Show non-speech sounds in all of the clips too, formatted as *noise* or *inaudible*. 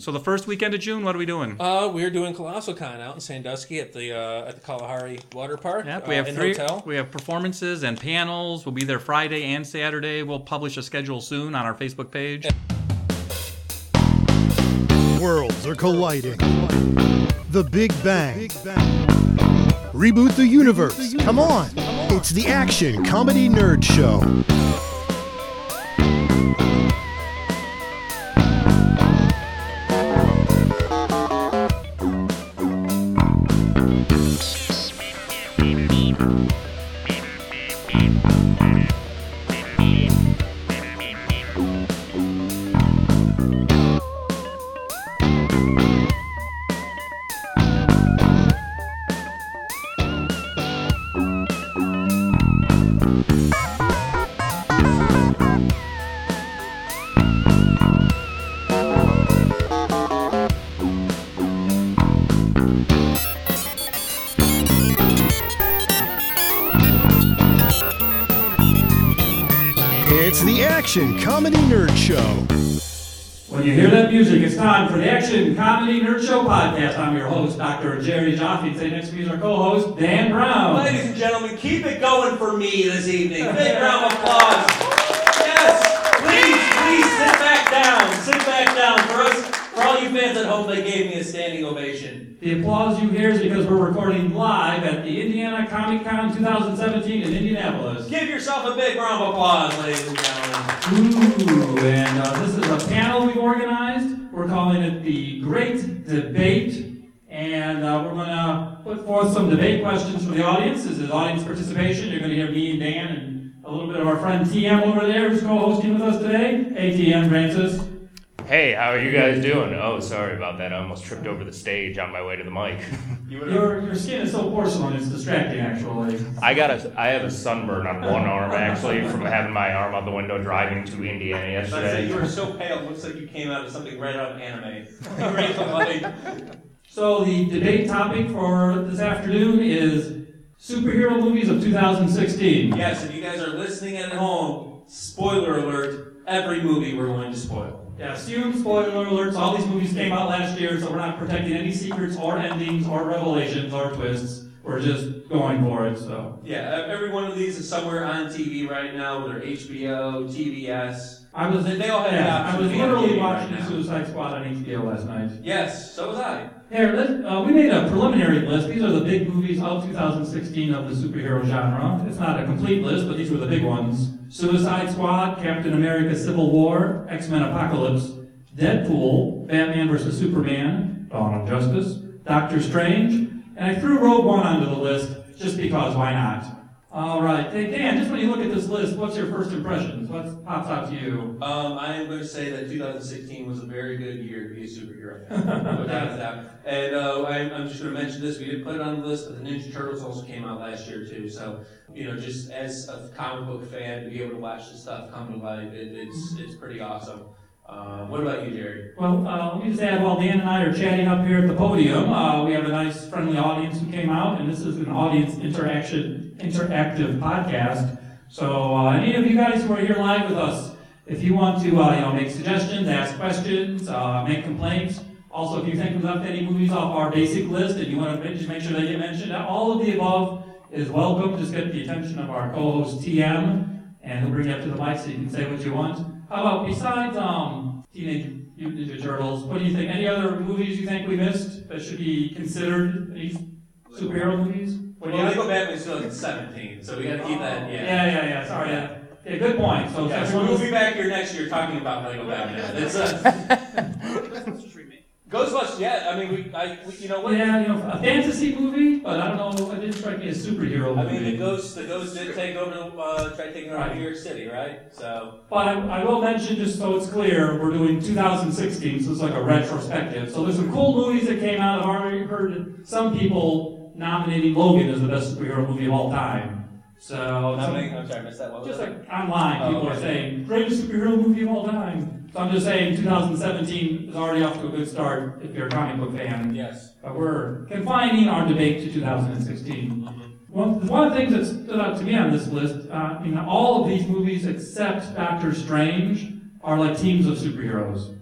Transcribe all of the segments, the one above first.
So the first weekend of June, what are we doing? Uh, we're doing Colossal Con out in Sandusky at the uh, at the Kalahari Water Park. Yep, we uh, have in three. hotel. We have performances and panels. We'll be there Friday and Saturday. We'll publish a schedule soon on our Facebook page. Worlds are colliding. The Big Bang. Reboot the universe. Come on. It's the Action Comedy Nerd Show. Action Comedy Nerd Show. When you hear that music, it's time for the Action Comedy Nerd Show podcast. I'm your host, Dr. Jerry Joffe. Today next to me is our co-host, Dan Brown. Ladies and gentlemen, keep it going for me this evening. Big round of applause. Yes, please, please sit back down. Sit back down for us. For all you fans at home, they gave me a standing ovation. The applause you hear is because we're recording live at the Indiana Comic Con 2017 in Indianapolis. Give yourself a big round of applause, ladies and gentlemen. Ooh, and uh, this is a panel we've organized. We're calling it the Great Debate. And uh, we're going to put forth some debate questions from the audience. This is audience participation. You're going to hear me and Dan and a little bit of our friend TM over there who's co-hosting with us today. Hey, TM Francis. Hey, how are you guys doing? Oh, sorry about that. I almost tripped over the stage on my way to the mic. *laughs* Your, your skin is so porcelain, it's distracting, actually. I got a, I have a sunburn on one arm actually from having my arm out the window driving to Indiana I said yesterday. you were so pale, it looks like you came out of something right out of anime. *laughs* So the debate topic for this afternoon is superhero movies of 2016. yes, if you guys are listening at home, spoiler alert, every movie we're going to spoil. Yeah, assume spoiler alerts. All these movies came out last year, so we're not protecting any secrets or endings or revelations or twists. We're just going for it. So Yeah, every one of these is somewhere on TV right now, whether HBO, TBS. I was They all have yeah, I was to be on literally watching right. Suicide Squad on HBO last night. Yes, so was I. Here, let, uh, we made a preliminary list. These are the big movies of 2016 of the superhero genre. It's not a complete list, but these were the big ones. Suicide Squad, Captain America Civil War, X-Men Apocalypse, Deadpool, Batman vs. Superman, Dawn of Justice, Doctor Strange, and I threw Rogue One onto the list just because why not? All right, hey Dan, just when you look at this list, what's your first impressions? What pops out to you? Um, I am going to say that 2016 was a very good year to be a superhero fan. no doubt, doubt. And uh, I'm, I'm just going to mention this. We didn't put it on the list, but the Ninja Turtles also came out last year too. So, you know, just as a comic book fan, to be able to watch this stuff come to life, it, it's it's pretty awesome. Uh, what about you, Jerry? Well, uh, let me just add, while Dan and I are chatting up here at the podium, uh, we have a nice friendly audience who came out, and this is an audience interaction, interactive podcast. So, uh, any of you guys who are here live with us, if you want to, uh, you know, make suggestions, ask questions, make complaints, also if you think we left any movies off our basic list and you want to just make sure they get mentioned, all of the above is welcome. Just get the attention of our co-host TM, and he'll bring you up to the mic so you can say what you want. How about besides um, Teenage Mutant Ninja Turtles, what do you think? Any other movies you think we missed that should be considered these superhero movies? What Well, you Lego Batman's still in 17, so we got to keep that. Yeah. Yeah, yeah, yeah. Sorry. Yeah, yeah good point. So, Yeah, so so we'll be back here next year talking about Lego Batman. It's uh, *laughs* Ghostbusters. Yeah, I mean, we, I, we, you know what? yeah, you know, a fantasy movie, but I don't know. It didn't strike me as a superhero I movie. mean, the ghost, the ghost did take over, the, uh, try taking over New York City, right? So, But I, I will mention, just so it's clear, we're doing 2016, so it's like a retrospective. So there's some cool movies that came out. I've already heard some people nominating Logan as the best superhero movie of all time. So some- I'm sorry, I missed that. What was just like online, Oh, people are saying greatest superhero movie of all time. So I'm just saying 2017 is already off to a good start if you're a comic book fan. Yes. But we're confining our debate to 2016. One, one of the things that stood out to me on this list, uh, I mean, all of these movies except Doctor Strange are like teams of superheroes.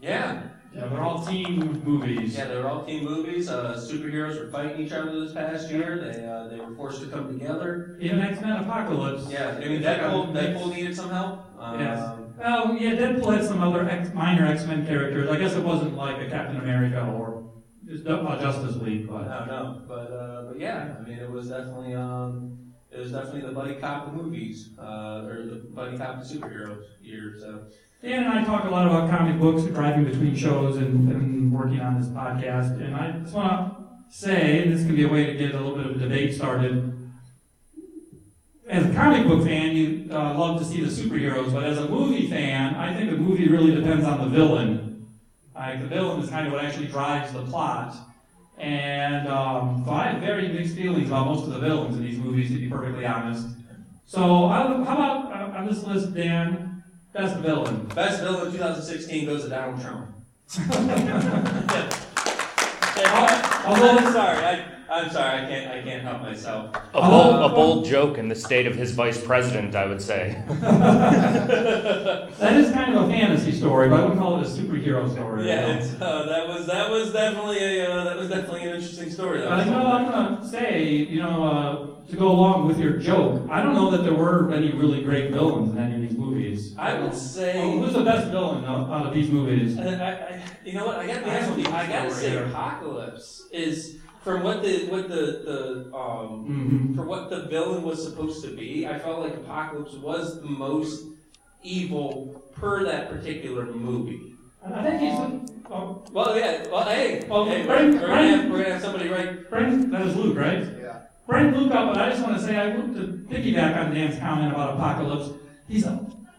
Yeah. Yeah, they're all team movies. Yeah, they're all team movies. Uh, superheroes were fighting each other this past year. They uh, they were forced to come together. Even X Men Apocalypse. Yeah, I mean Deadpool, Deadpool needed some help. Um, Yes. Oh, yeah, Deadpool had some other X, minor X Men characters. I guess it wasn't like a Captain America or just uh, Justice League, but. I don't know, but uh, but yeah, I mean it was definitely um, it was definitely the buddy cop movies uh, or the buddy cop superheroes year. So Dan and I talk a lot about comic books, driving between shows and, and working on this podcast. And I just want to say, and this can be a way to get a little bit of a debate started. As a comic book fan, you uh, love to see the superheroes, but as a movie fan, I think the movie really depends on the villain. Like the villain is kind of what actually drives the plot. And um, so I have very mixed feelings about most of the villains in these movies, to be perfectly honest. So I, how about uh, on this list, Dan, best villain? best villain of 2016 goes to Donald Trump. *laughs* Although *laughs* I'm sorry, I, I'm sorry, I can't I can't help myself. A bold, a bold joke in the state of his vice president, I would say. that is kind of a fantasy story, but I wouldn't call it a superhero story. Yeah, it's, uh, that was that was definitely a uh, that was definitely an interesting story. That But was you know, I'm gonna say, you know, uh, to go along with your joke, I don't know that there were any really great villains in any of these movies. I would Oh, say. who's the best villain out out of these movies? I, I, you know what? I gotta be honest with you. I gotta say, Apocalypse is from what the what the the um hmm for what the villain was supposed to be. I felt like Apocalypse was the most evil per that particular movie. I think he's. Oh, Well, yeah. Well, hey, Well, hey, Frank- we're, we're, gonna have, we're gonna have somebody right. Frank, that is Luke, right? Yeah. Frank Luke up, but I just want to say, I want to piggyback on Dan's comment about Apocalypse. He's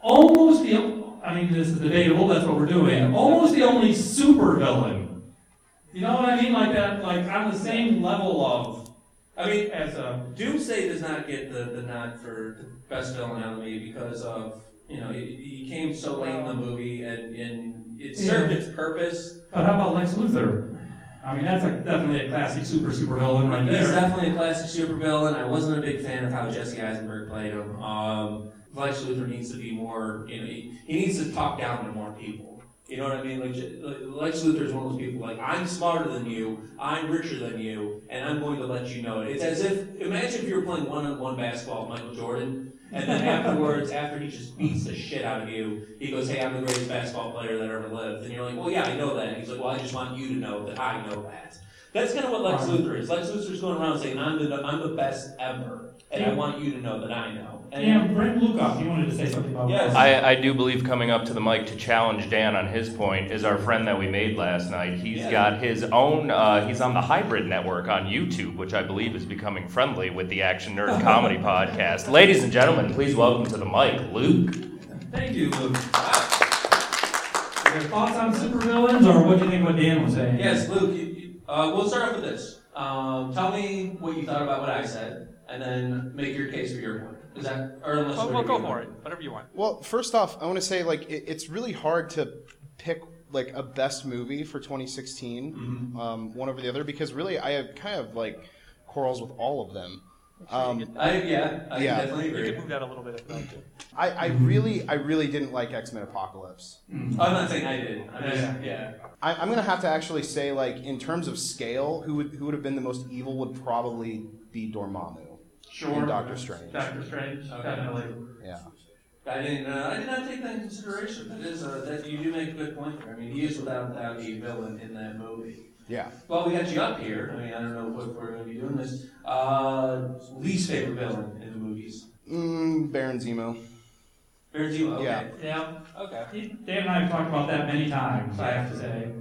almost the, I mean, this is debatable, that's what we're doing, almost the only super villain. You know what I mean? Like that, like on the same level of, I mean, as a, Doomsday does not get the, the nod for the best villain out of me because of you know he, he came so late in the movie and, and it served its purpose. but how about Lex Luthor? I mean, that's a, definitely a classic super, super villain right He's there. definitely a classic super supervillain. I wasn't a big fan of how Jesse Eisenberg played him. Um, Lex Luthor needs to be more, you know, he, he needs to talk down to more people. You know what I mean? Like, Lex Luthor is one of those people like, I'm smarter than you, I'm richer than you, and I'm going to let you know it. It's as if, imagine if you were playing one-on-one basketball with Michael Jordan, and then afterwards, after he just beats the shit out of you, he goes, hey, I'm the greatest basketball player that ever lived. And you're like, well, yeah, I know that. And he's like, well, I just want you to know that I know that. That's kind of what Lex Right. Luthor is. Lex Luthor's going around saying, I'm the, I'm the best ever, and I want you to know that I know. And Dan, bring Luke up, you wanted to say something about Yes. I, I do believe coming up to the mic to challenge Dan on his point is our friend that we made last night. He's Yeah. got his own, uh, he's on the Hybrid Network on YouTube, which I believe is becoming friendly with the Action Nerd *laughs* Comedy Podcast. Ladies and gentlemen, please welcome to the mic, Luke. Thank you, Luke. Your thoughts on supervillains, or what do you think what Dan was saying? yes, Luke, you, you, uh, we'll start off with this. Um, tell me what you thought about what I said, and then make your case for your point. Is that, or unless Well, what well, do go for it. Whatever you want. Well, first off, I want to say like it, it's really hard to pick like a best movie for 2016, Mm-hmm. um, one over the other, because really I have kind of like quarrels with all of them. Um, I, yeah, I Yeah. definitely You agree. can move that a little bit if you like to. I, I really, I really didn't like X Men Apocalypse. I'm not saying I did. I'm just, Yeah. yeah. I, I'm gonna have to actually say like in terms of scale, who would who would have been the most evil would probably be Dormammu. Sure. in Doctor Strange. Doctor Strange, Okay. definitely. Yeah. I didn't. Uh, I did not take that into consideration. That is. Uh, that you do make a good point there. I mean, he is without doubt a villain in that movie. Yeah. Well, we got you up here. I mean, I don't know what we're going to be doing this. Uh, least favorite villain in the movies. Mm, Baron Zemo. Baron Zemo. Okay. Yeah. Yeah, Okay. he- Dan and I have talked about that many times, I have to say.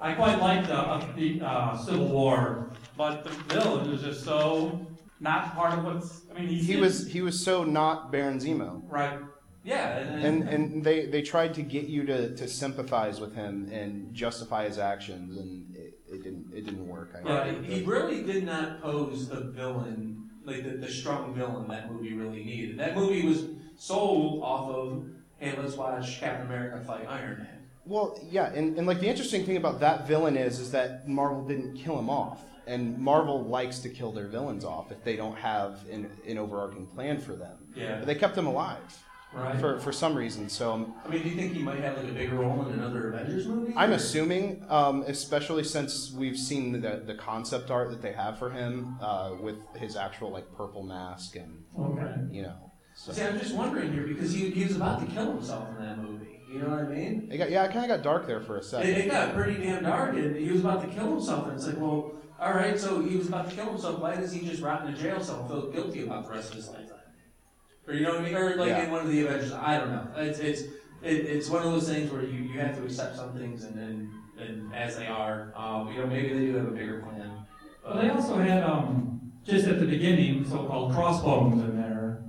I quite liked the, uh, the uh, Civil War, but the villain was just so not part of what's, I mean, he's. He was he was so not Baron Zemo. Right. Yeah. And, and and they they tried to get you to, to sympathize with him and justify his actions and it, it didn't work I yeah, think. he really did not pose the villain, like the, the strong villain that movie really needed. That movie was sold off of, hey, let's watch Captain America fight Iron Man. well yeah and, and like the interesting thing about that villain is is that marvel didn't kill him off and marvel likes to kill their villains off if they don't have an, an overarching plan for them Yeah. but they kept him alive Right. for for some reason. So I mean, do you think he might have like a bigger role in another Avengers movie? I'm or- assuming, um, especially since we've seen the the concept art that they have for him uh, with his actual like purple mask and Okay. you know. So See, I'm just wondering here because he, he was about to kill himself in that movie. You know what I mean? it got, yeah, it kind of got dark there for a second. it got pretty damn dark, and he was about to kill himself. And it's like, well, all right, so he was about to kill himself. Why does he just rot in a jail cell and feel guilty about the rest of his lifetime? Or you know what I mean? Or like Yeah. in one of the Avengers, I don't know. It's it's it, it's one of those things where you, you have to accept some things and then and as they are. Um, you know, maybe they do have a bigger plan. Well, they also had, um, just at the beginning, so-called crossbones in there.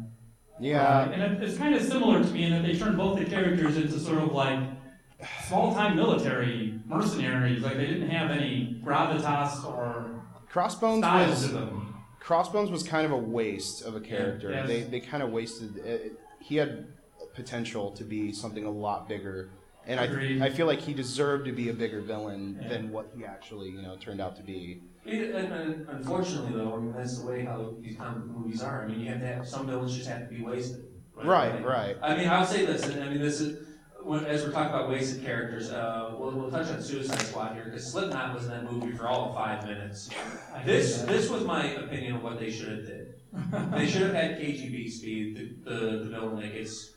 Yeah, Right, And it, it's kind of similar to me in that they turned both the characters into sort of like small-time military mercenaries. Like they didn't have any gravitas or Crossbones style was to them. Crossbones was kind of a waste of a character. yes. They they kind of wasted. It. He had potential to be something a lot bigger, and Agreed. I I feel like he deserved to be a bigger villain Yeah. than what he actually you know turned out to be. It, and, unfortunately, though, I mean that's the way how these comic movies are. I mean, you have to have some villains just have to be wasted. Right, right. I mean, I'll say this, and I mean, this is when, as we're talking about wasted characters. Uh, we'll, we'll touch on Suicide Squad here because Slipknot was in that movie for all of five minutes. This this was my opinion of what they should have did. they should have had KGBeast, the, the, the villain that gets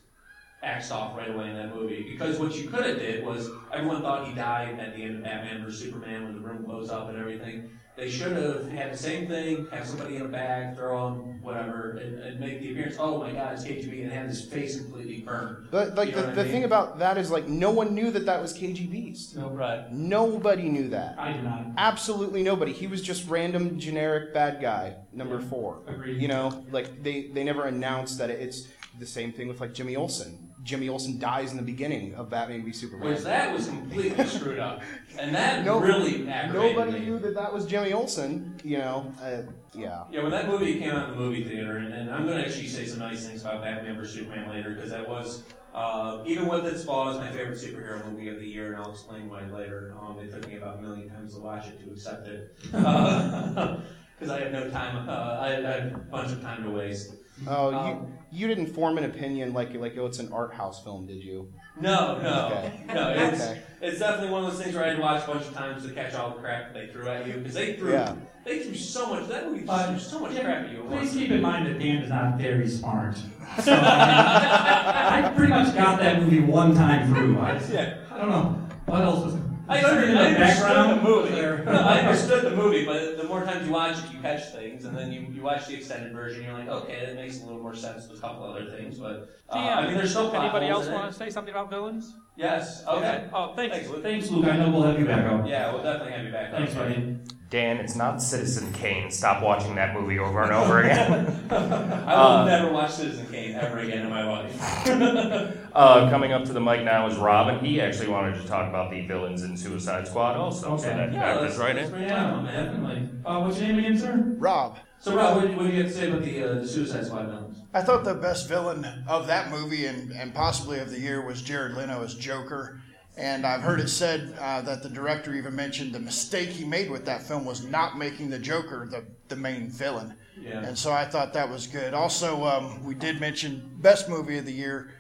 axed off right away in that movie. Because what you could have did was everyone thought he died at the end of Batman vs Superman when the room blows up and everything. They should have had the same thing, have somebody in a bag, throw him, whatever, and, and make the appearance. Oh my God, it's KGB, and have his face completely burned. But like You know the, what the mean? thing about that is like no one knew that that was KGBeast. No, right. Nobody knew that. I do not. Absolutely nobody. He was just random generic bad guy number Yeah. four. Agreed. You know, like they they never announced that it's the same thing with like Jimmy Olsen. Jimmy Olsen dies in the beginning of Batman v Superman. Which that was completely screwed up, and that No- really Nobody me. knew that that was Jimmy Olsen. You know, uh, yeah. Yeah, when that movie came out in the movie theater, and, and I'm going to actually say some nice things about Batman vs Superman later, because that was, uh, even with its flaws, my favorite superhero movie of the year, and I'll explain why later. Um, it took me about a million times to watch it to accept it, *laughs* *laughs* because I have no time. Uh, I, I had a bunch of time to waste. Oh, Um, you you didn't form an opinion like like oh it's an art house film, did you? No, no, Okay. no. It's Okay. it's definitely one of those things where I had to watch a bunch of times to catch all the crap they threw at you, because they threw Yeah. they threw so much. That movie Uh, threw so much yeah, crap at you. Please keep in mind that Dan is not very smart. *laughs* So, I, I pretty much got that movie one time through. I, Yeah. I don't know what else was. I, was there under, I understood the movie. No, I understood the movie, but the more times you watch it, you catch things, and then you, you watch the extended version, you're like, okay, that makes a little more sense with a couple other things, but uh, I mean, there's still Anybody else want to say something about villains? Yes. Okay. Oh, thanks. Thanks, Luke. Thanks, Luke. I know we'll have you back on. Yeah, we'll definitely have you back. Thanks, buddy. Dan, it's not Citizen Kane. Stop watching that movie over and over again. *laughs* I will Uh, never watch Citizen Kane ever again in my life. *laughs* uh, coming up to the mic now is Robin. He actually wanted to talk about the villains in Suicide Squad also. So Okay. that Yeah, factors let's, right let's in. bring it Yeah, on, man. definitely. Uh, what's your name again, sir? Rob, So, Rob, what, do you- what do you have to say about the, uh, the Suicide Squad villains? I thought the best villain of that movie and, and possibly of the year was Jared Leto as Joker. And I've heard it said uh, that the director even mentioned the mistake he made with that film was not making the Joker the, the main villain. Yeah. And so I thought that was good. Also, um, we did mention best movie of the year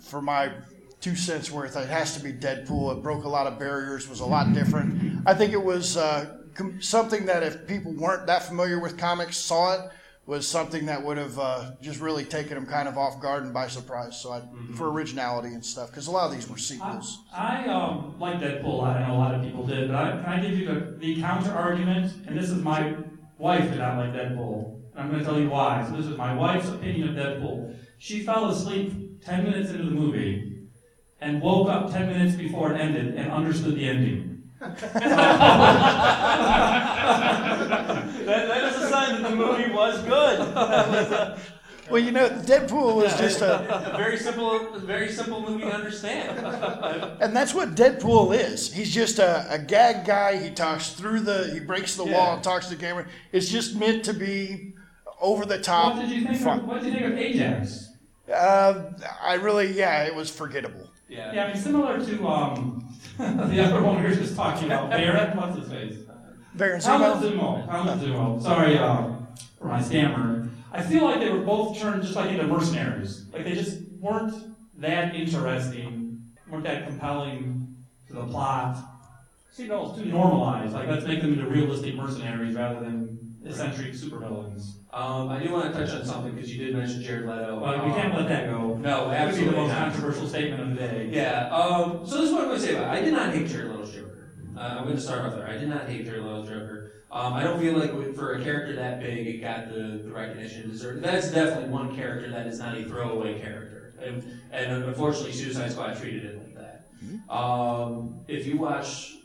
for my two cents worth. It has to be Deadpool. It broke a lot of barriers, was a lot different. I think it was uh, something that if people weren't that familiar with comics saw it was something that would have uh, just really taken them kind of off guard and by surprise. So I, for originality and stuff, because a lot of these were sequels. I um, like Deadpool a lot. I know a lot of people did, but I, can I give you the, the counter argument? And this is my wife did not like Deadpool. And I'm going to tell you why. So this is my wife's opinion of Deadpool. She fell asleep 10 minutes into the movie and woke up 10 minutes before it ended and understood the ending. That, that is a sign that the movie was good. Well, you know, Deadpool was just a, a very simple, very simple movie to understand. and that's what Deadpool is. He's just a, a gag guy. He talks through the, he breaks the Yeah. wall and talks to the camera. It's just meant to be over the top. What did you think? fun. Of, what did you think of Ajax? Uh, I really, yeah, it was forgettable. Yeah. Yeah, I mean similar to um, *laughs* the other one we were just talking about. Barrett, what's his face? Baron Helmut Zemo. Zemo. Helmut Zemo. Sorry uh, for my stammer. I feel like they were both turned just like into mercenaries. Like they just weren't that interesting, weren't that compelling to the plot. Seemed almost too normalized. Like let's make them into realistic mercenaries rather than eccentric supervillains. Um, I do want to touch on something because you did mention Jared Leto. But we can't Um, let that go. No, That would be the most not. controversial statement of the day. Yeah. Um, so this is what I'm going to say about it. I did not hate Jared Leto's Joker. Uh, I'm going to start off there. I did not hate Jared Leto's Joker. Um, I don't feel like for a character that big, it got the, the recognition it deserved. That's definitely one character that is not a throwaway character, and, and unfortunately, Suicide Squad treated it like that. Um, if you watch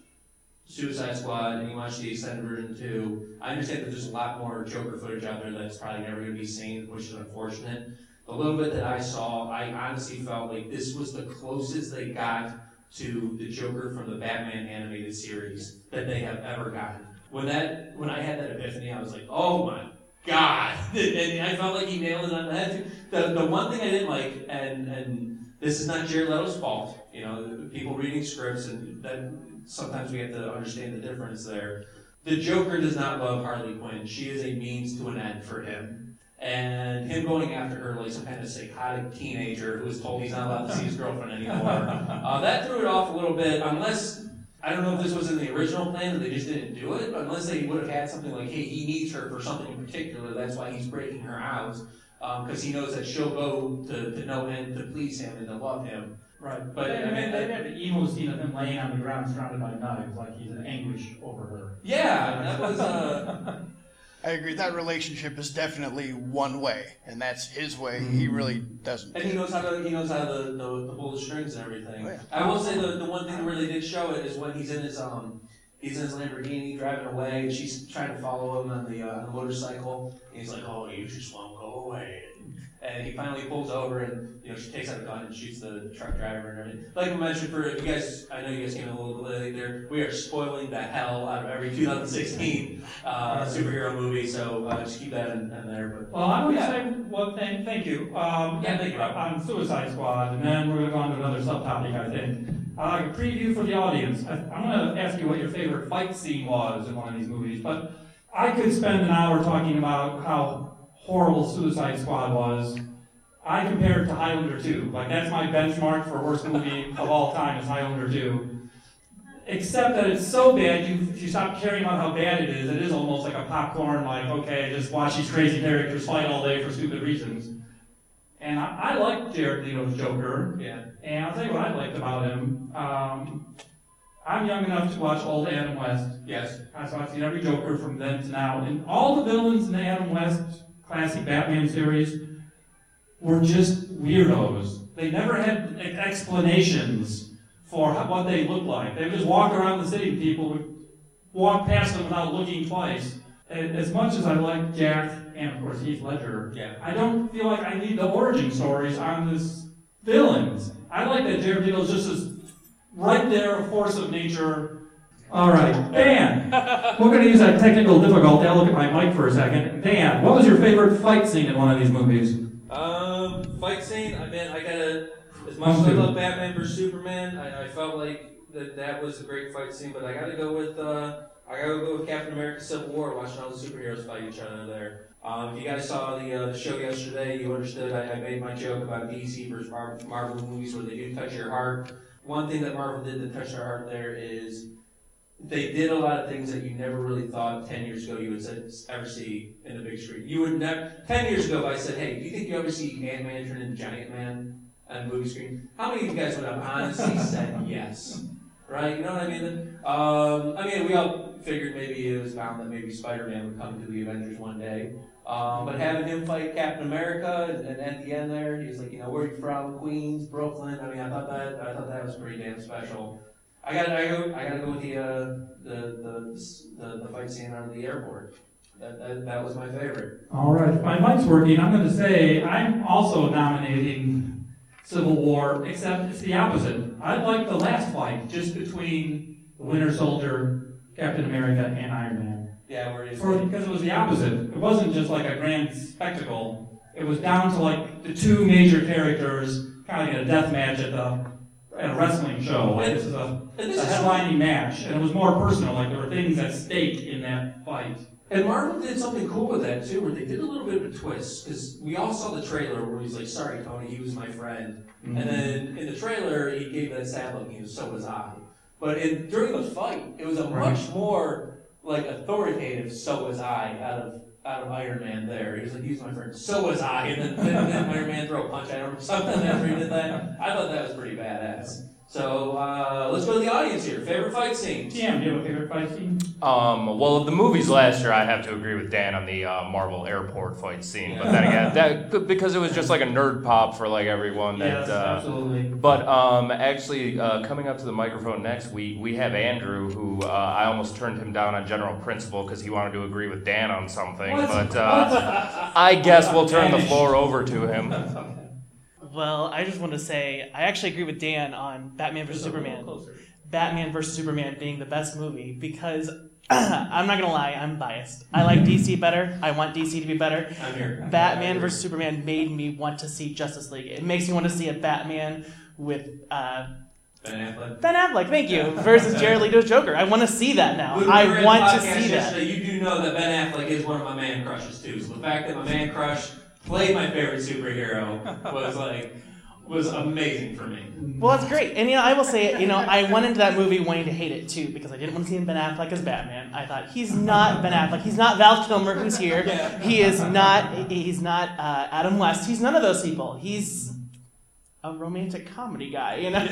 Suicide Squad and you watch the extended version too, I understand that there's a lot more Joker footage out there that's probably never going to be seen, which is unfortunate. The little bit that I saw, I honestly felt like this was the closest they got to the Joker from the Batman animated series that they have ever gotten. When that, when I had that epiphany, I was like, oh my god! *laughs* and I felt like he nailed it on the head. The, the one thing I didn't like, and and this is not Jared Leto's fault, you know, people reading scripts, and that sometimes we have to understand the difference there. The Joker does not love Harley Quinn. She is a means to an end for him. And him going after her like some kind of psychotic teenager who was told he's not allowed to see his girlfriend anymore, *laughs* uh, that threw it off a little bit. Unless I don't know if this was in the original plan they just didn't do it, but unless they would have had something like, hey, he needs her for something in particular, that's why he's breaking her out, because he knows that she'll go to, to no end to please him and to love him. Right. But, But I I mean, mean, they had the emo scene of him laying on the ground surrounded by knives, like he's in anguish over her. Yeah, that was. Uh, *laughs* I agree. That relationship is definitely one way, and that's his way. He really doesn't. And he knows how to he knows how to, to, to pull the strings and everything. Oh, yeah. I will say the, the one thing where they did show it is when he's in his um he's in his Lamborghini driving away and she's trying to follow him on the, uh, on the motorcycle and he's like, Oh, you just won't go away and he finally pulls over and you know she takes out a gun and shoots the truck driver and everything. Like I mentioned for you guys I know you guys came in a little bit late there, we are spoiling the hell out of every 2016 uh, superhero movie, so uh, just keep that in, in there. But Well, I'm gonna Yeah. say one thing, thank you. Um, Yeah, thank you. On Suicide Squad, and then we're gonna go on to another subtopic, I think. Uh, a preview for the audience. I, I'm gonna ask you what your favorite fight scene was in one of these movies, but I could spend an hour talking about how horrible Suicide Squad was. I compare it to Highlander 2. Like, that's my benchmark for worst movie of all time is Highlander 2. Except that it's so bad, you, you stop caring about how bad it is, it is almost like a popcorn, like, okay, just watch these crazy characters fight all day for stupid reasons. And I, I like Jared Leto's Joker, yeah. and I'll tell you what I liked about him. Um, I'm young enough to watch old Adam West. Yes. So I've seen every Joker from then to now. And all the villains in the Adam West classic Batman series were just weirdos. They never had explanations for how, what they looked like. They would just walk around the city and people would walk past them without looking twice. And as much as I like Jack and, of course, Heath Ledger, Yeah. I don't feel like I need the origin stories on this villains. I like that Jared Leto's just this right there, a force of nature. All right, Dan. We're going to use that technical difficulty. I'll look at my mic for a second. Dan, what was your favorite fight scene in one of these movies? Um, fight scene. I mean, I gotta. As much as I love Batman vs Superman, I, I felt like that that was a great fight scene. But I gotta go with. Uh, I gotta go with Captain America: Civil War. Watching all the superheroes fight each other there. Um, if you guys saw the, uh, the show yesterday, you understood I, I made my joke about DC versus Mar- Marvel movies where they do touch your heart. One thing that Marvel did to touch our heart there is they did a lot of things that you never really thought 10 years ago you would ever see in the big screen. You would never, 10 years ago, if I said, hey, do you think you ever see Ant Man turn into Giant Man on the movie screen? How many of you guys would have honestly *laughs* said yes? Right? You know what I mean? Um, I mean, we all figured maybe it was bound that maybe Spider Man would come to the Avengers one day. Um, but having him fight Captain America, and, and at the end there, he's like, you know, where are you from? Queens, Brooklyn. I mean, I thought that I thought that was pretty damn special. I got I go I gotta go with the uh, the, the the the fight scene on the airport. That, that, that was my favorite. All right, my mic's working, I'm going to say I'm also nominating Civil War, except it's the opposite. I like the last fight, just between the Winter Soldier, Captain America, and Iron Man. Yeah, where For, because it was the opposite. It wasn't just like a grand spectacle. It was down to like the two major characters kind of like in a death match at the at a wrestling show. Like this is a, a this is headlining match, and it was more personal. Like there were things at stake in that fight. And Marvel did something cool with that too, where they did a little bit of a twist. Because we all saw the trailer where he's like, "Sorry, Tony, he was my friend," mm-hmm. and then in the trailer he gave that sad look. and He was, "So was I." But in, during the fight, it was a Right. much more like authoritative "So was I" out of out of Iron Man. There, he was like, he's my friend." So was I, and then, then, then Iron Man throw a punch at him or something after he did that. I thought that was pretty badass. So uh, let's go to the audience here. Favorite fight scene? TM, do you have a favorite fight scene? Um, well, of the movies last year, I have to agree with Dan on the uh, Marvel airport fight scene. But then again, *laughs* that because it was just like a nerd pop for like everyone. That, yes, uh, absolutely. But um, actually, uh, coming up to the microphone next, we, we have Andrew, who uh, I almost turned him down on general principle because he wanted to agree with Dan on something. What? But uh, *laughs* I guess we'll turn the floor over to him. *laughs* Well, I just want to say I actually agree with Dan on Batman vs Superman. Batman vs Superman being the best movie because *clears throat* I'm not gonna lie, I'm biased. I like DC better. I want DC to be better. I'm here. Batman vs Superman made me want to see Justice League. It makes me want to see a Batman with uh, Ben Affleck. Ben Affleck, thank you, versus Jared Leto's Joker. I want to see that now. We I want to see that. You do know that Ben Affleck is one of my man crushes too. So the fact that my man crush played my favorite superhero was like was amazing for me. Well, that's great. And, you know, I will say, it. you know, I went into that movie wanting to hate it, too, because I didn't want to see Ben Affleck as Batman. I thought, he's not Ben Affleck. He's not Val Kilmer, who's here. He is not, he's not uh, Adam West. He's none of those people. He's a romantic comedy guy, you know?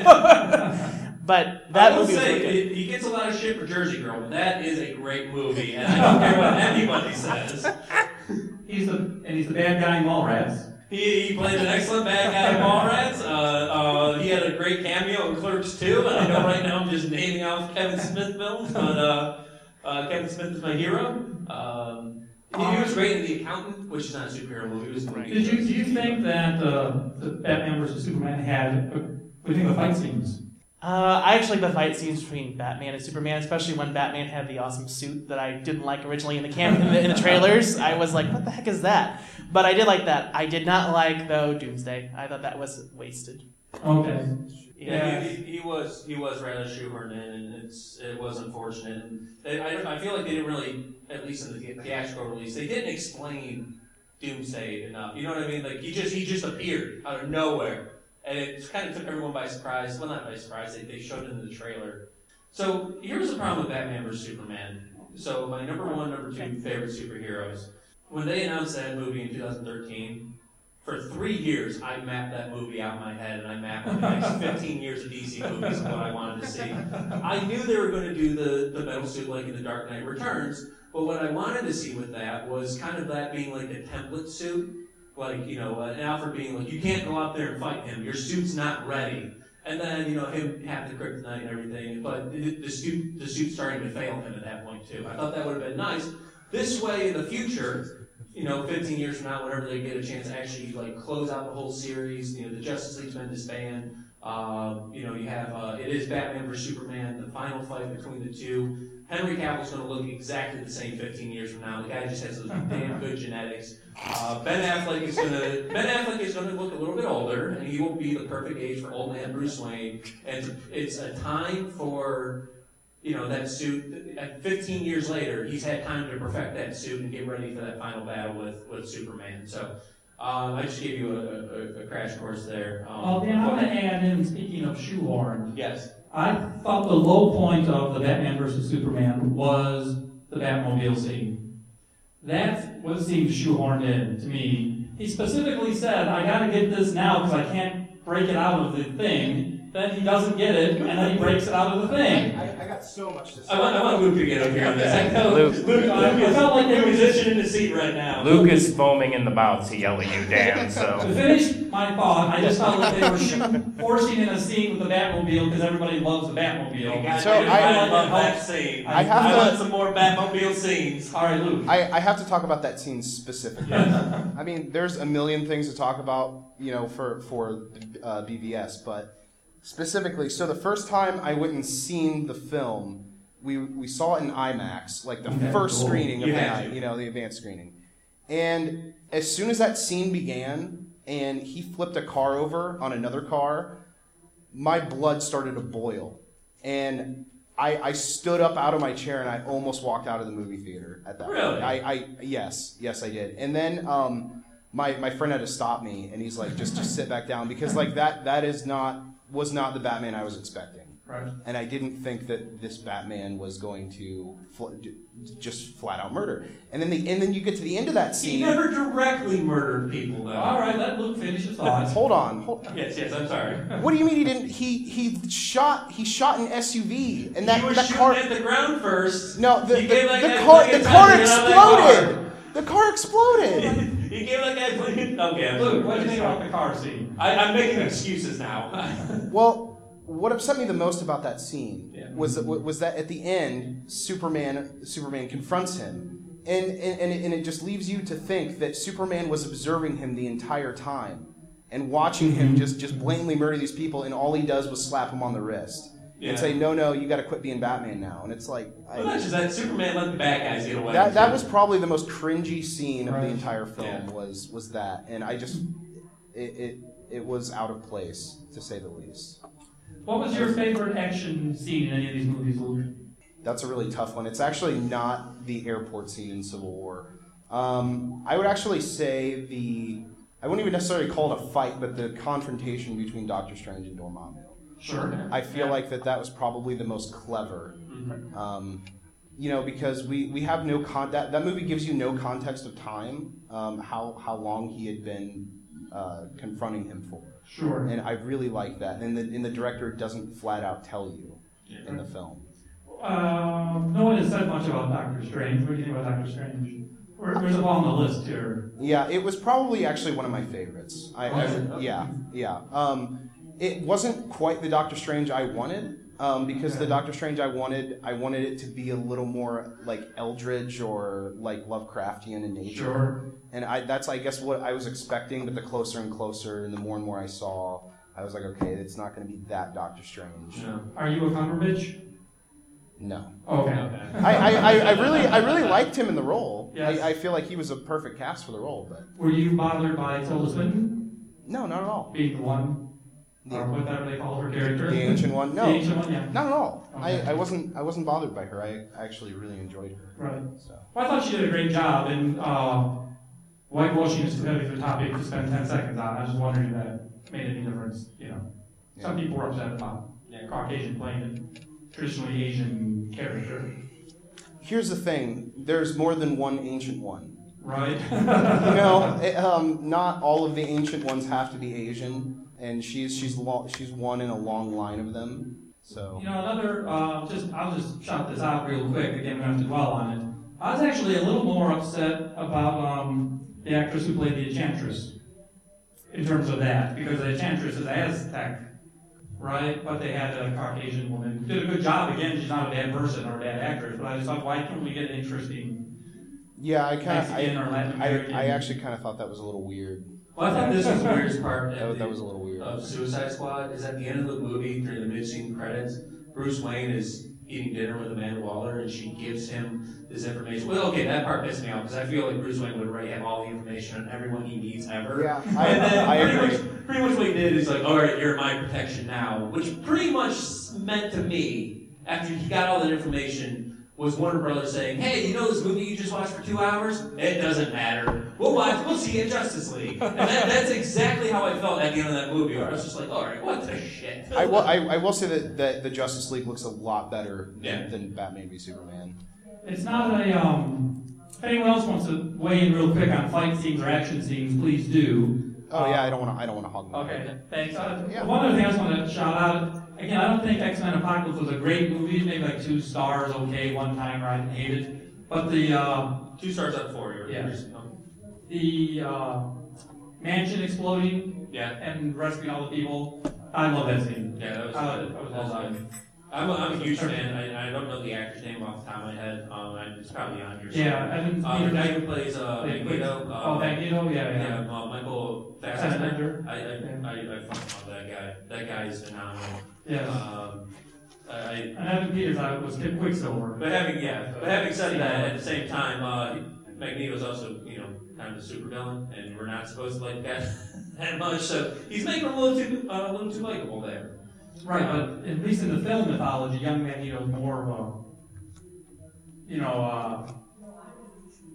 *laughs* but that I will movie was say it- he gets a lot of shit for Jersey Girl, but that is a great movie, and I don't care what anybody says. *laughs* He's the and he's the bad guy in Mallrats. He, he played an excellent bad guy in Mallrats. Uh, uh, he had a great cameo in Clerks too, and I know right now I'm just naming off Kevin Smith films, but uh, uh, Kevin Smith is my hero. Um, he, he was great in The Accountant, which is not a superhero movie. It Right. Did you do you think that uh, the Batman vs Superman had? What do you think the fight scenes? Uh, I actually like the fight scenes between Batman and Superman, especially when Batman had the awesome suit that I didn't like originally in the cam in the, in the trailers. I was like, "What the heck is that?" But I did like that. I did not like though Doomsday. I thought that was wasted. Okay. Yeah, he, he, he was he was rather shoehorned in, and it's it was unfortunate. And I, I feel like they didn't really, at least in the theatrical release, they didn't explain Doomsday enough. You know what I mean? Like he just he just appeared out of nowhere, and it just kind of took everyone by surprise. Well, not by surprise. They, they showed it in the trailer. So here's the problem with Batman vs Superman. So my number one, number two favorite superheroes. When they announced that movie in 2013, for three years, I mapped that movie out in my head, and I mapped the next *laughs* 15 years of DC movies and what I wanted to see. I knew they were going to do the, the metal suit like in The Dark Knight Returns, but what I wanted to see with that was kind of that being like a template suit. Like, you know, uh, Alfred being like, you can't go out there and fight him, your suit's not ready. And then, you know, him have the kryptonite and everything, but the, the suit, the suit's starting to fail him at that point, too. I thought that would have been nice. This way, in the future, you know, 15 years from now, whenever they get a chance to actually like close out the whole series, you know, the Justice League's been disbanded. Um, you know, you have uh, it is Batman versus Superman, the final fight between the two. Henry Cavill's going to look exactly the same 15 years from now. The guy just has those damn good genetics. Uh, ben Affleck is going to Ben Affleck is going to look a little bit older, and he will be the perfect age for old man Bruce Wayne. And it's, a time for you know, that suit, 15 years later, he's had time to perfect that suit and get ready for that final battle with, with Superman. So, um, I just gave you a, a, a crash course there. Um, Well, Dan, I want to add in. Speaking of shoehorn, Yes. I thought the low point of the Batman versus Superman was the Batmobile scene. That's what seemed shoehorned in to me. He specifically said, I gotta get this now because I can't break it out of the thing. Then he doesn't get it, and then he breaks it out of the thing. I, I got so much to say. I want, I want Luke to get up here on this. I know Luke. Luke, I Luke is felt like they were- musician in the seat right now. Luke is foaming in the mouth to yell at you, Dan. *laughs* So To So finish my thought, I just felt like they were sh- forcing in a scene with the Batmobile because everybody loves the Batmobile. God, So I, I- love that scene. I have I to- want some more Batmobile scenes. All right, Luke. I, I have to talk about that scene specifically. I mean, there's a million things to talk about, you know, for for uh, BVS, but specifically, so the first time I went and seen the film, we we saw it in IMAX, like the Okay, first screening of You the had night, to. you know, the advanced screening, and as soon as that scene began, and he flipped a car over on another car. my blood started to boil, and I, I stood up out of my chair and I almost walked out of the movie theater at that. Really? Point. I, I yes, yes, I did. And then um, my my friend had to stop me, and he's like, just just sit back down because like that that is not was not the Batman I was expecting. Right. And I didn't think that this Batman was going to fl- j- just flat out murder. And then the and then you get to the end of that scene. He never directly murdered people, though. All right, let Luke finish his thoughts. Hold on, hold. Yes, yes, I'm sorry. *laughs* What do you mean he didn't? He he shot he shot an SUV and that he was that shooting car. at the ground first. No, the, the, gave that the car plenty the car time to get out of that exploded. The car exploded. *laughs* he gave that guy. Okay, Luke, what do you think about the car scene? I, I'm making excuses now. *laughs* Well, what upset me the most about that scene Yeah. was that, was that at the end, Superman Superman confronts him, and and, and, it, and it just leaves you to think that Superman was observing him the entire time and watching him mm-hmm. just just blatantly murder these people, and all he does was slap him on the wrist Yeah. and say, "No, no, you got to quit being Batman now." And it's like. well, not I, just that. Superman let the bad guys get away. that, that was probably the most cringy scene of the entire film Yeah. was was that and i just it, it it was out of place to say the least What was your favorite action scene in any of these movies, Luke? That's a really tough one. It's actually not the airport scene in Civil War. Um, I would actually say the. I wouldn't even necessarily call it a fight, but the confrontation between Doctor Strange and Dormammu. Sure. I feel like that that was probably the most clever. Um, you know, because we, we have no con that, that movie gives you no context of time, um, how how long he had been uh, confronting him for, Sure. and I really like that. And the and the director doesn't flat out tell you in the film. Um, no one has said much about Doctor Strange. What do you think about Doctor Strange? Where, where's it on the list here? Yeah, it was probably actually one of my favorites. I, I yeah, yeah. Um, it wasn't quite the Doctor Strange I wanted. Um, because the Doctor Strange I wanted, I wanted it to be a little more like eldritch or like Lovecraftian in nature. Sure. And I, that's, I guess, what I was expecting. But the closer and closer, and the more and more I saw, I was like, okay, it's not going to be that Doctor Strange. No. Are you a Cumberbatch? No, Okay. Okay. I, I, I, I really, I really liked him in the role. Yes. I, I feel like he was a perfect cast for the role. But Were you bothered by Tilda Swinton no, not at all. being the one, or whatever they call her character? The ancient one, no. The ancient one, yeah. Not at all. Okay. I, I wasn't I wasn't bothered by her. I actually really enjoyed her. Right. So Well, I thought she did a great job, and uh, whitewashing is a competitive topic to spend 10 seconds on. I was just wondering if that made any difference. You know, some people were upset about Yeah. Caucasian playing a traditionally Asian character, here's the thing: there's more than one ancient one. right? You know, *laughs* it, um, not all of the ancient ones have to be Asian, and she's she's lo- she's one in a long line of them. So You know, another, uh, just, I'll just shout this out real quick, again, we don't have to dwell on it. I was actually a little more upset about, um, the actress who played the Enchantress, in terms of that, because the Enchantress is Aztec, right? But they had a Caucasian woman, who did a good job, again, she's not a bad person or a bad actress, but I just thought, why can't we get an interesting yeah, I kind of I, I I actually kind of thought that was a little weird. Well, I thought this was the weirdest part of, the- was a little weird. of Suicide Squad is at the end of the movie during the mid-scene credits, Bruce Wayne is eating dinner with Amanda Waller and she gives him this information. Well, okay, that part pissed me off because I feel like Bruce Wayne would already have all the information on everyone he needs ever. Yeah, *laughs* I, and then I pretty, agree. Much, pretty much what he did is like, all right, you're my protection now, which pretty much meant to me after he got all that information was Warner Brothers saying, hey, you know this movie you just watched for two hours? It doesn't matter. We'll watch. We'll see it in Justice League. And that, that's exactly how I felt at the end of that movie. Where I was just like, all right, what the shit? I will, I, I will say that, that the Justice League looks a lot better than, Yeah. than Batman v Superman. It's not a, um, if anyone else wants to weigh in real quick on fight scenes or action scenes, please do. Oh yeah, I don't want to I don't want to hog. the mic. Okay, thanks. Uh, Yeah. One other thing I just want to shout out, again, I don't think X-Men Apocalypse was a great movie, maybe like two stars, okay, one time, right, hate it. But the, uh, Two stars out of four. Yeah. the, uh, mansion exploding yeah, and rescuing all the people, I love that scene. yeah, that was, that that was was awesome. I'm a, I'm a huge fan. I, I don't know the actor's name off the top of my head. Um, I- it's probably on here. Yeah, Evan Uh, the guy who plays uh, Yeah, Magneto. Oh, Uh, Magneto, yeah, yeah. yeah, uh, Michael Fassbender. I, I, I, I fucking love that guy. That guy is phenomenal. Yes. Um, I, I, And Evan Peters, I was getting Quicksilver. but having yeah, but having said that, at the same time, uh, Magneto's also you know kind of a supervillain, and we're not supposed to like that *laughs* that much. So he's making a little too uh, a little too likable there. Right, but at least in the film mythology, young Magneto is more of a, you know, uh,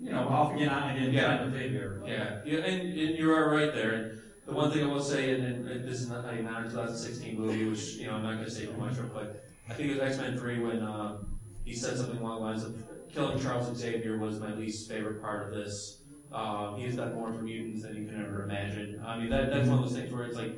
you know, off again, on again, Yeah. kind of figure. Yeah, yeah, and, and you are right there. And the one thing I will say, and, and this is not a non 2016 movie, which you know I'm not going to say too much quick. I think it was X Men 3 when uh, he said something along the lines of killing Charles Xavier was my least favorite part of this. Uh, he has done more for mutants than you can ever imagine. I mean, that, that's one of those things where it's like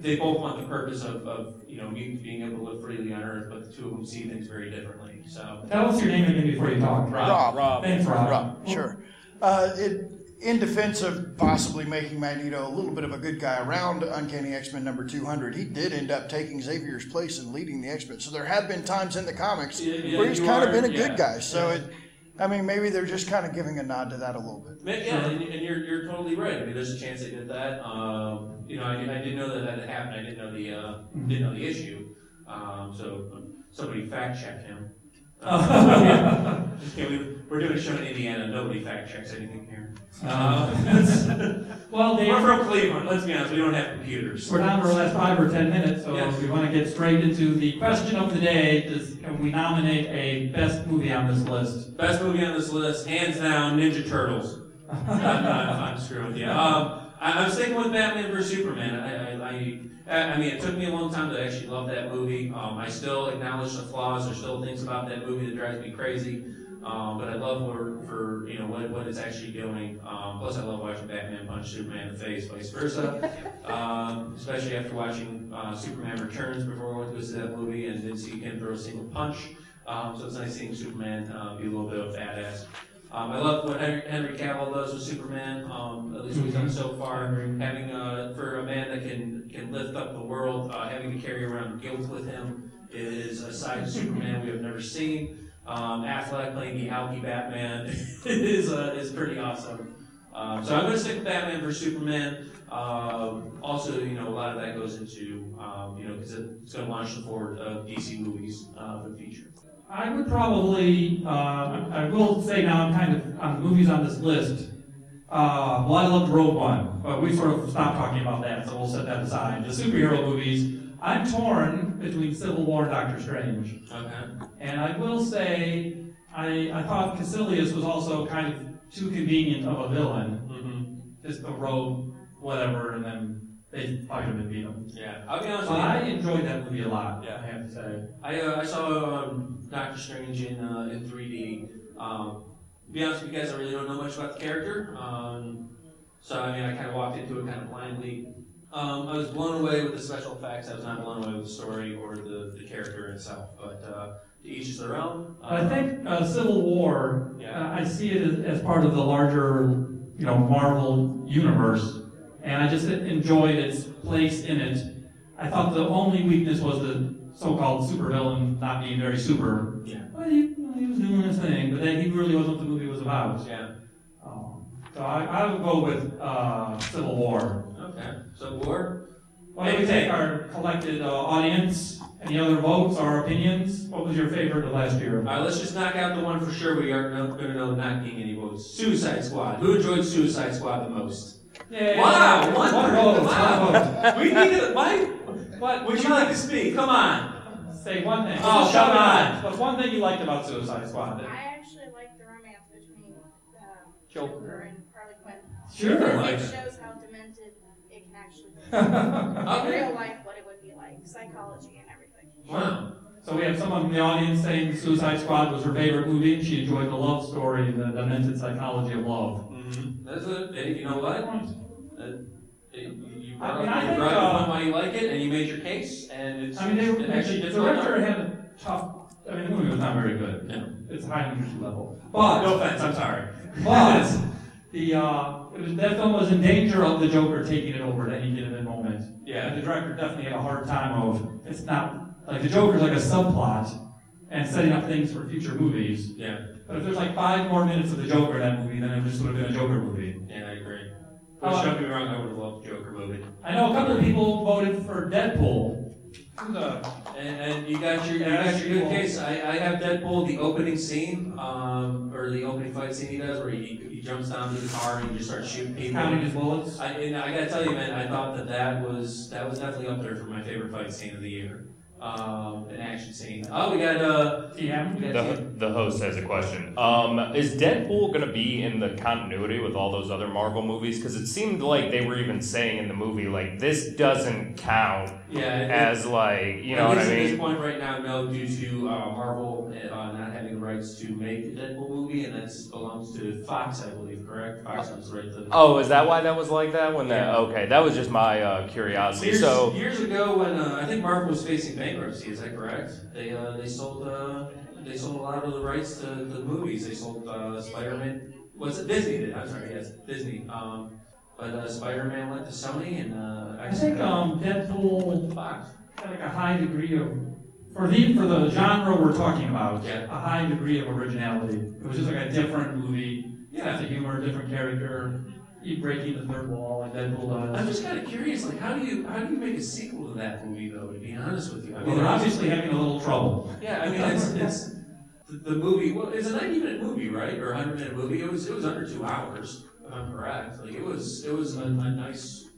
they both want the purpose of, of you know mutants being able to live freely on Earth, but the two of them see things very differently. So. Tell us your name again before you talk. Rob. Rob. Thanks, Rob. Rob, sure. Uh, it, in defense of possibly making Magneto a little bit of a good guy around Uncanny X Men number 200, he did end up taking Xavier's place and leading the X Men. So there have been times in the comics Yeah, yeah, where he's you kind of been a yeah, good guy. So yeah. it, I mean, maybe they're just kind of giving a nod to that a little bit. Ma- Yeah, and, and you're, you're totally right. I mean, there's a chance they did that. Um, you know, I, I didn't know that that happened. I didn't know the uh, didn't know the issue. Um, so somebody fact checked him. Uh, yeah, *laughs* we, we're doing a show in Indiana. Nobody fact checks anything here. Uh, *laughs* Well, we're Dave, from Cleveland. Let's be honest. We don't have computers. we're down to our last five or ten minutes, so Yes. we want to get straight into the question of the day. Does, can we nominate a best movie on this list? Best movie on this list, hands down, Ninja Turtles. *laughs* I'm, not, I'm screwing with you. Um, I, I'm sticking with Batman vs Superman. I, I, I, I mean, it took me a long time to actually love that movie. Um, I still acknowledge the flaws. There's still things about that movie that drives me crazy. Um, but I love for, for you know what, what it's actually doing. Um, plus, I love watching Batman punch Superman in the face, vice versa. *laughs* Um, especially after watching uh, Superman Returns before I went to see that movie and didn't see him throw a single punch. Um, so it's nice seeing Superman uh, be a little bit of a badass. Um, I love what Henry, Cavill does with Superman. Um, at least what he's done so far. Having uh, for a man that can can lift up the world, uh, having to carry around guilt with him is a side of Superman we have never seen. Um, Affleck playing the Alki Batman *laughs* is uh, is pretty awesome. Um, so I'm going to stick with Batman versus Superman. Um, also, you know, a lot of that goes into um, you know because it's going to launch the forward of DC movies uh, for the future. I would probably, uh, I will say now, I'm kind of, on the movies on this list, uh, well, I loved Rogue One, but we sort of stopped talking about that, so we'll set that aside. The superhero movies, I'm torn between Civil War and Doctor Strange. Okay. And I will say, I, I thought Kaecilius was also kind of too convenient of a villain. Mm-hmm. Just a rogue, whatever, and then they fight him and beat him. Yeah, I'll be honest So with you. I enjoyed that movie a lot, Yeah. I have to say. I, uh, I saw um, Doctor Strange in uh, in 3D. Um, to be honest with you guys, I really don't know much about the character. Um, so I mean, I kind of walked into it kind of blindly. Um, I was blown away with the special effects. I was not blown away with the story or the, the character itself. But uh, to each is their own. I think uh, Civil War, Yeah. uh, I see it as, as part of the larger, you know, Marvel universe, and I just enjoyed its place in it. I thought the only weakness was the so-called supervillain not being very super. Yeah. Well, he, he was doing his thing, but then he really wasn't what the movie was about. Yeah. Um, so I, I would go with uh, Civil War. Okay. So War. Why don't we take our collected uh, audience? Any other votes or opinions? What was your favorite of last year? All right, let's just knock out the one for sure. We aren't going to know not getting any votes. Suicide Squad. Who enjoyed Suicide Squad the most? Yay. Wow, one one vote. vote. Wow. One vote. We needed. Why? What Would you like to speak? Come on. Say one thing. Oh, Just come on. out. What's one thing you liked about Suicide Squad? I actually like the romance between uh, Joker. Joker and Harley Quinn. Sure. Because like it it. shows how demented it can actually be. *laughs* In real life, what it would be like, psychology and everything. Wow. So we have someone in the audience saying Suicide Squad was her favorite movie. and She enjoyed the love story, the demented psychology of love. Mm-hmm. That's it. Hey, you know what? Uh, you you I mean, you brought up uh, why you like it, and you made your case, and it's I mean, they, it actually the well director had a tough. I mean, the movie was not very good. No. It's high energy level. But No offense. I'm sorry. *laughs* But the uh, it was, that film was in danger of the Joker taking it over at any given moment. Yeah. And the director definitely had a hard time of it's not like the Joker's like a subplot and setting up things for future movies. Yeah. But if there's like five more minutes of the Joker in that movie, then it just would have been a Joker movie. Yeah, I agree. Uh, Which, don't get me wrong, I would have loved the Joker movie. I know a couple of people voted for Deadpool. Who's, And, and you got your, you Yeah, got your good case. I, I have Deadpool, the opening scene, um, or the opening fight scene he does, where he, he jumps down to the car and he just starts shooting people. counting his bullets? I, and I gotta tell you, man, I thought that that was that was definitely up there for my favorite fight scene of the year. Um, an action scene. Oh, we got uh, TM? we got The, the host has a question. Um, is Deadpool going to be in the continuity with all those other Marvel movies? Because it seemed like they were even saying in the movie, like, this doesn't count yeah. as, like, you know what I At this mean? point, right now, no, due to uh, Marvel uh, not rights to make the Deadpool movie, and that belongs to Fox, I believe, correct? Fox was right to. Oh, is that why that was like that? When that Yeah. okay, that was just my uh, curiosity. Years, So years ago, when uh, I think Marvel was facing bankruptcy, is that correct? They uh, they sold uh, they sold a lot of the rights to the movies. They sold uh, Spider-Man. Was it Disney? Did I'm sorry, yes, Disney. Um, but uh, Spider-Man went to Sony, and uh, I think um, Deadpool Fox. had like a high degree of, for the, for the genre we're talking about, Yeah. a high degree of originality. It was just like a different movie, sense of humor, different character, breaking the third wall like Deadpool does. I'm just kind of curious, like, how do you how do you make a sequel to that movie, though? To be honest with you, I Well, they're obviously having a little trouble. Yeah, I mean, it's it's the, the movie. Well, it's a 90 minute movie, right, or a 100 minute movie. It was it was under two hours, if I'm correct. Like it was it was a, a nice.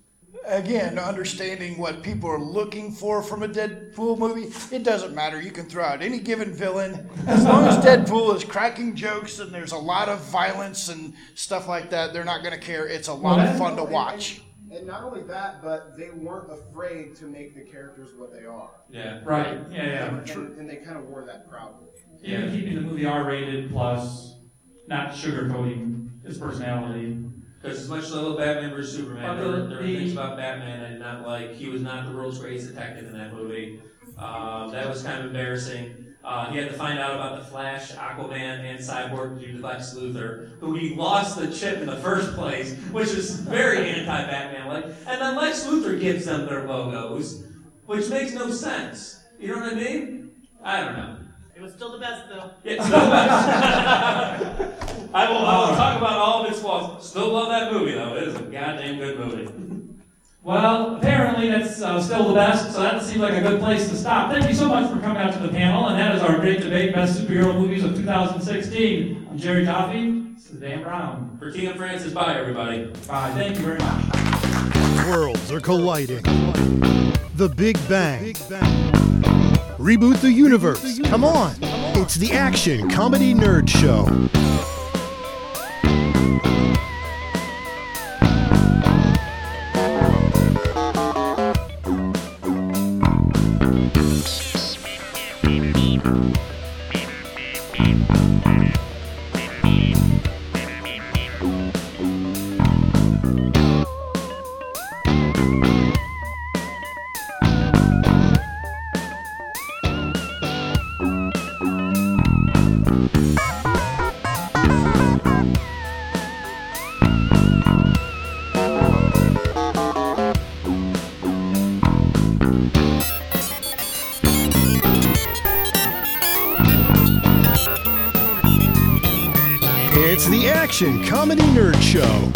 Again, understanding what people are looking for from a Deadpool movie, it doesn't matter. You can throw out any given villain. As long as Deadpool is cracking jokes and there's a lot of violence and stuff like that, they're not going to care. It's a lot Well, of fun to watch. And not only that, but they weren't afraid to make the characters what they are. Yeah. Right, yeah, yeah. And, and they kind of wore that proudly. Even keeping the movie R-rated plus not sugarcoating his personality. Because as much as I love Batman vs Superman, there, were- there were things about Batman I did not like. He was not the world's greatest detective in that movie. Um, that was kind of embarrassing. Uh, he had to find out about the Flash, Aquaman, and Cyborg due to Lex Luthor, who he lost the chip in the first place, which is very anti-Batman like. And then Lex Luthor gives them their logos, which makes no sense. You know what I mean? I don't know. It was still the best though. It's still *laughs* I will, I will talk about all of its flaws. Still love that movie though. It is a goddamn good movie. Well, apparently that's uh, still the best, so that seems like a good place to stop. Thank you so much for coming out to the panel, and that is our great debate, Best Superhero Movies of 2016. I'm Jerry Toffey. This is Dan Brown. For TM Francis, bye everybody. Bye. Thank you very much. Worlds are colliding. The Big Bang. Reboot the universe. Come on. It's the Action Comedy Nerd Show. Action Comedy Nerd Show.